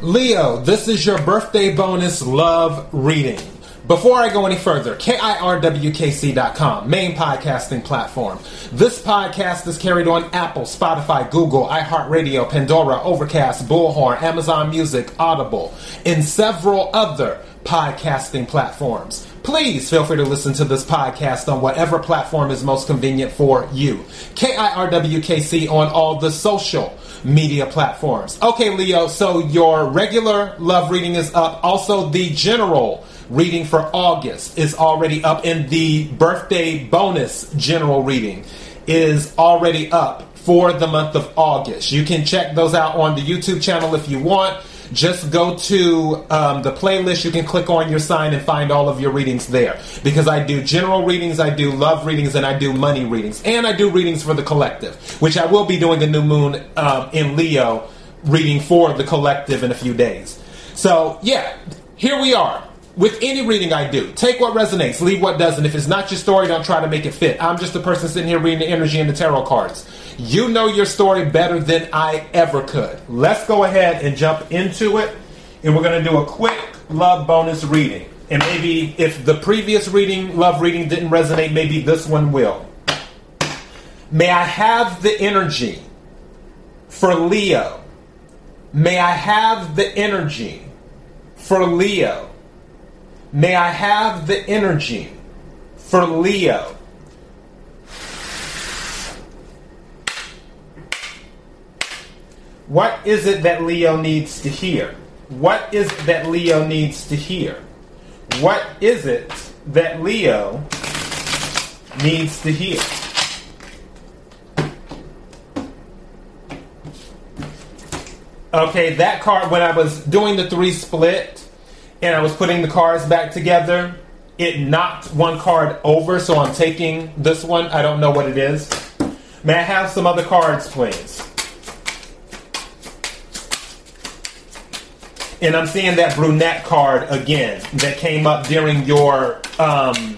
Leo, this is your birthday bonus love reading. Before I go any further, KIRWKC.com, main podcasting platform. This podcast is carried on Apple, Spotify, Google, iHeartRadio, Pandora, Overcast, Bullhorn, Amazon Music, Audible, and several other podcasting platforms. Please feel free to listen to this podcast on whatever platform is most convenient for you. KIRWKC on all the social media platforms. Okay, Leo, so your regular love reading is up. Also, the general reading for August is already up, and the birthday bonus general reading is already up for the month of August. You can check those out on the YouTube channel if you want. Just go to um, the playlist. You can click on your sign and find all of your readings there. Because I do general readings, I do love readings, and I do money readings. And I do readings for the collective, which I will be doing a new moon um, in Leo reading for the collective in a few days. So, yeah, here we are with any reading I do, take what resonates, leave what doesn't. If it's not your story, don't try to make it fit. I'm just a person sitting here reading the energy and the tarot cards. You know your story better than I ever could. Let's go ahead and jump into it. And we're going to do a quick love bonus reading. And maybe if the previous reading, love reading, didn't resonate, maybe this one will. May I have the energy for Leo. May I have the energy for Leo May I have the energy for Leo. What is it that Leo needs to hear? What is it that Leo needs to hear? What is it that Leo needs to hear? Okay, that card, when I was doing the three split, and I was putting the cards back together, it knocked one card over, so I'm taking this one. I don't know what it is. May I have some other cards, please? And I'm seeing that brunette card again that came up during your um,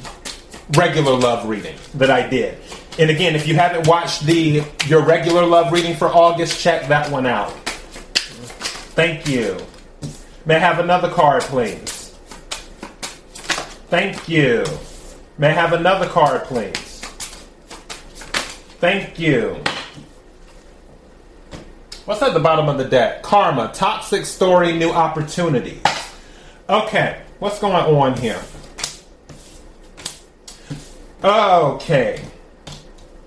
regular love reading that I did. And again, if you haven't watched the your regular love reading for August, check that one out. Thank you. May I have another card, please? Thank you. May I have another card, please? Thank you. What's at the bottom of the deck? Karma, toxic story, new opportunities. Okay, what's going on here? Okay.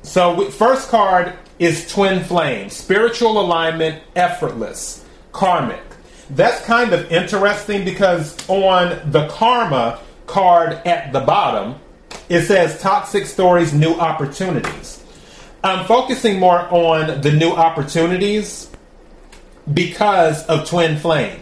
So, we, first card is Twin Flame, spiritual alignment, effortless, karmic that's kind of interesting because on the karma card at the bottom, it says toxic stories, new opportunities. I'm focusing more on the new opportunities because of twin flame.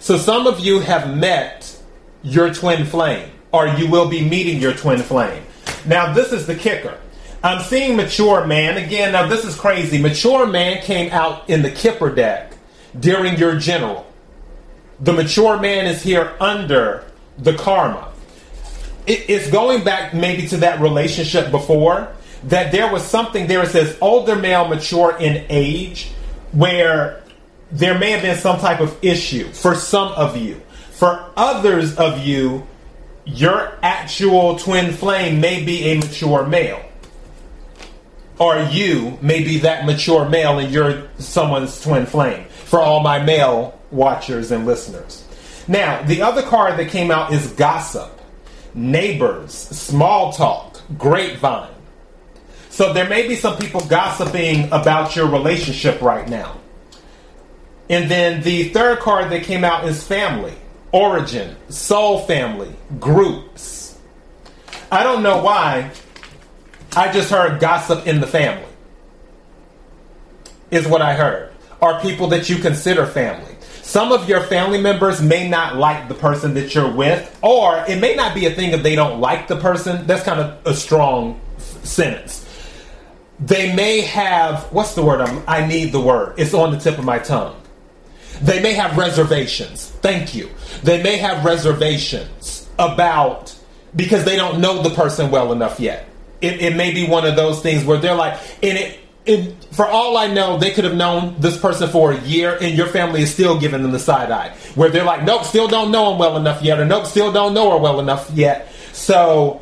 So some of you have met your twin flame, or you will be meeting your twin flame. Now, this is the kicker. I'm seeing mature man again. Now, this is crazy. Mature man came out in the Kipper deck during your general. The mature man is here under the karma. It's going back maybe to that relationship before that there was something there. It says older male, mature in age, where there may have been some type of issue for some of you. For others of you, your actual twin flame may be a mature male. Or you may be that mature male and you're someone's twin flame. For all my male watchers and listeners. Now, the other card that came out is gossip, neighbors, small talk, grapevine. So there may be some people gossiping about your relationship right now. And then the third card that came out is family, origin, soul family, groups. I don't know why. I just heard gossip in the family, is what I heard. Are people that you consider family. Some of your family members may not like the person that you're with, or it may not be a thing if they don't like the person. That's kind of a strong sentence. They may have, what's the word? I'm, I need the word. It's on the tip of my tongue. They may have reservations. Thank you. They may have reservations about because they don't know the person well enough yet. It, it may be one of those things where they're like, and it in, for all I know, they could have known this person for a year, and your family is still giving them the side eye, where they're like, "Nope, still don't know him well enough yet," or "Nope, still don't know her well enough yet." So,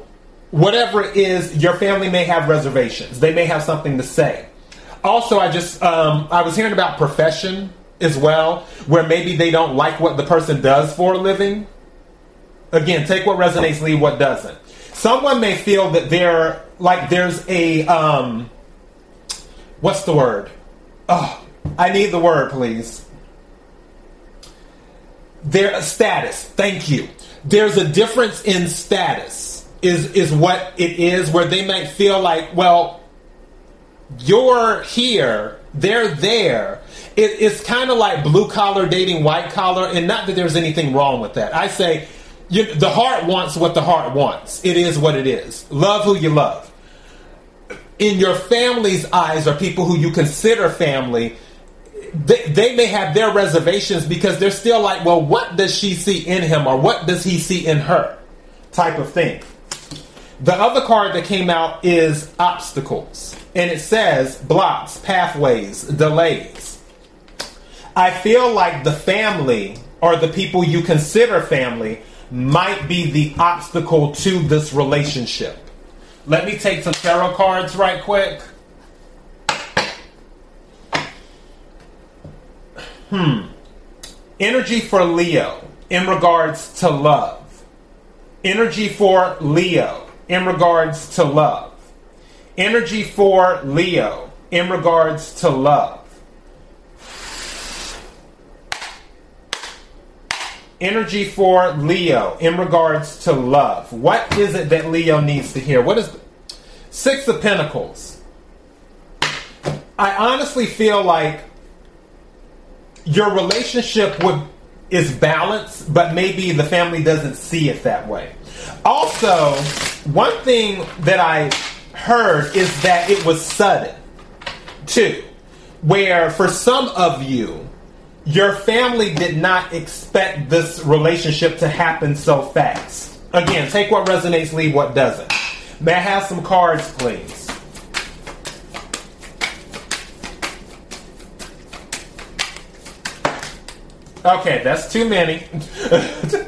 whatever it is, your family may have reservations. They may have something to say. Also, I just um, I was hearing about profession as well, where maybe they don't like what the person does for a living. Again, take what resonates, leave what doesn't. Someone may feel that they're like there's a um, what's the word? Oh, I need the word, please. Their status. Thank you. There's a difference in status. Is is what it is where they might feel like, well, you're here, they're there. It, it's kind of like blue collar dating white collar, and not that there's anything wrong with that. I say you, the heart wants what the heart wants. It is what it is. Love who you love in your family's eyes, or people who you consider family, they, they, may have their reservations because they're still like, well, what does she see in him, or what does he see in her, type of thing. The other card that came out is obstacles, and it says blocks, pathways, delays. I feel like the family or the people you consider family might be the obstacle to this relationship. Let me take some tarot cards right quick. Hmm. Energy for Leo in regards to love. Energy for Leo in regards to love. Energy for Leo in regards to love. energy for Leo in regards to love. What is it that Leo needs to hear? What is the, Six of Pentacles? I honestly feel like your relationship is balanced, but maybe the family doesn't see it that way. Also, one thing that I heard is that it was sudden, too, where for some of you, your family did not expect this relationship to happen so fast. Again, take what resonates, leave what doesn't. May I have some cards, please? Okay, that's too many.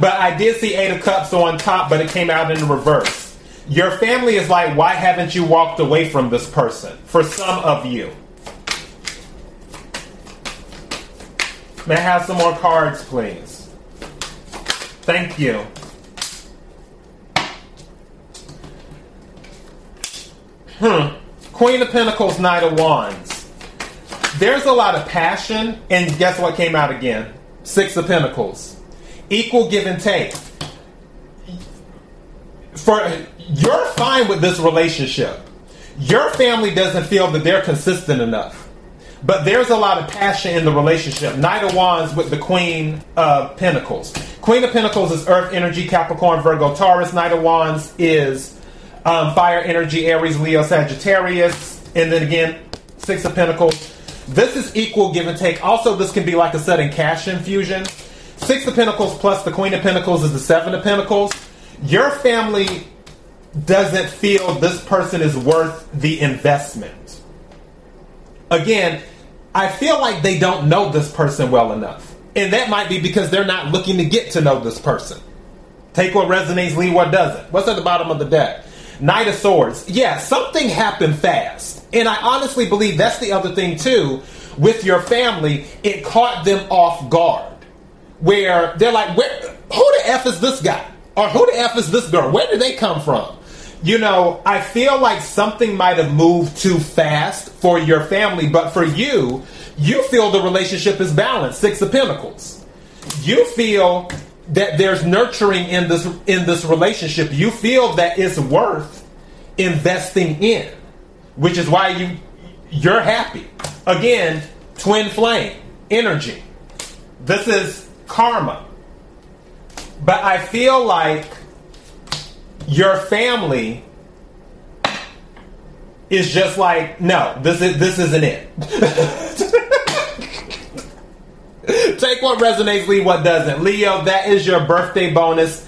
but I did see Eight of Cups on top, but it came out in reverse. Your family is like, why haven't you walked away from this person? For some of you. May I have some more cards, please? Thank you. Hmm. Queen of Pentacles, Knight of Wands. There's a lot of passion, and guess what came out again? Six of Pentacles. Equal give and take. For you're fine with this relationship. Your family doesn't feel that they're consistent enough. But there's a lot of passion in the relationship. Knight of Wands with the Queen of Pentacles. Queen of Pentacles is Earth energy, Capricorn, Virgo, Taurus. Knight of Wands is um, fire energy, Aries, Leo, Sagittarius. And then again, Six of Pentacles. This is equal give and take. Also, this can be like a sudden cash infusion. Six of Pentacles plus the Queen of Pentacles is the Seven of Pentacles. Your family doesn't feel this person is worth the investment again, I feel like they don't know this person well enough. And that might be because they're not looking to get to know this person. Take what resonates, leave what doesn't. What's at the bottom of the deck? Knight of Swords. Yeah, something happened fast. And I honestly believe that's the other thing, too. With your family, it caught them off guard. Where they're like, where, who the F is this guy? Or who the F is this girl? Where did they come from? you know, I feel like something might have moved too fast for your family, but for you, you feel the relationship is balanced. Six of Pentacles. You feel that there's nurturing in this in this relationship. You feel that it's worth investing in, which is why you you're happy. Again, twin flame energy. This is karma. But I feel like your family is just like, no, this is this isn't it. Take what resonates, leave what doesn't. Leo, that is your birthday bonus.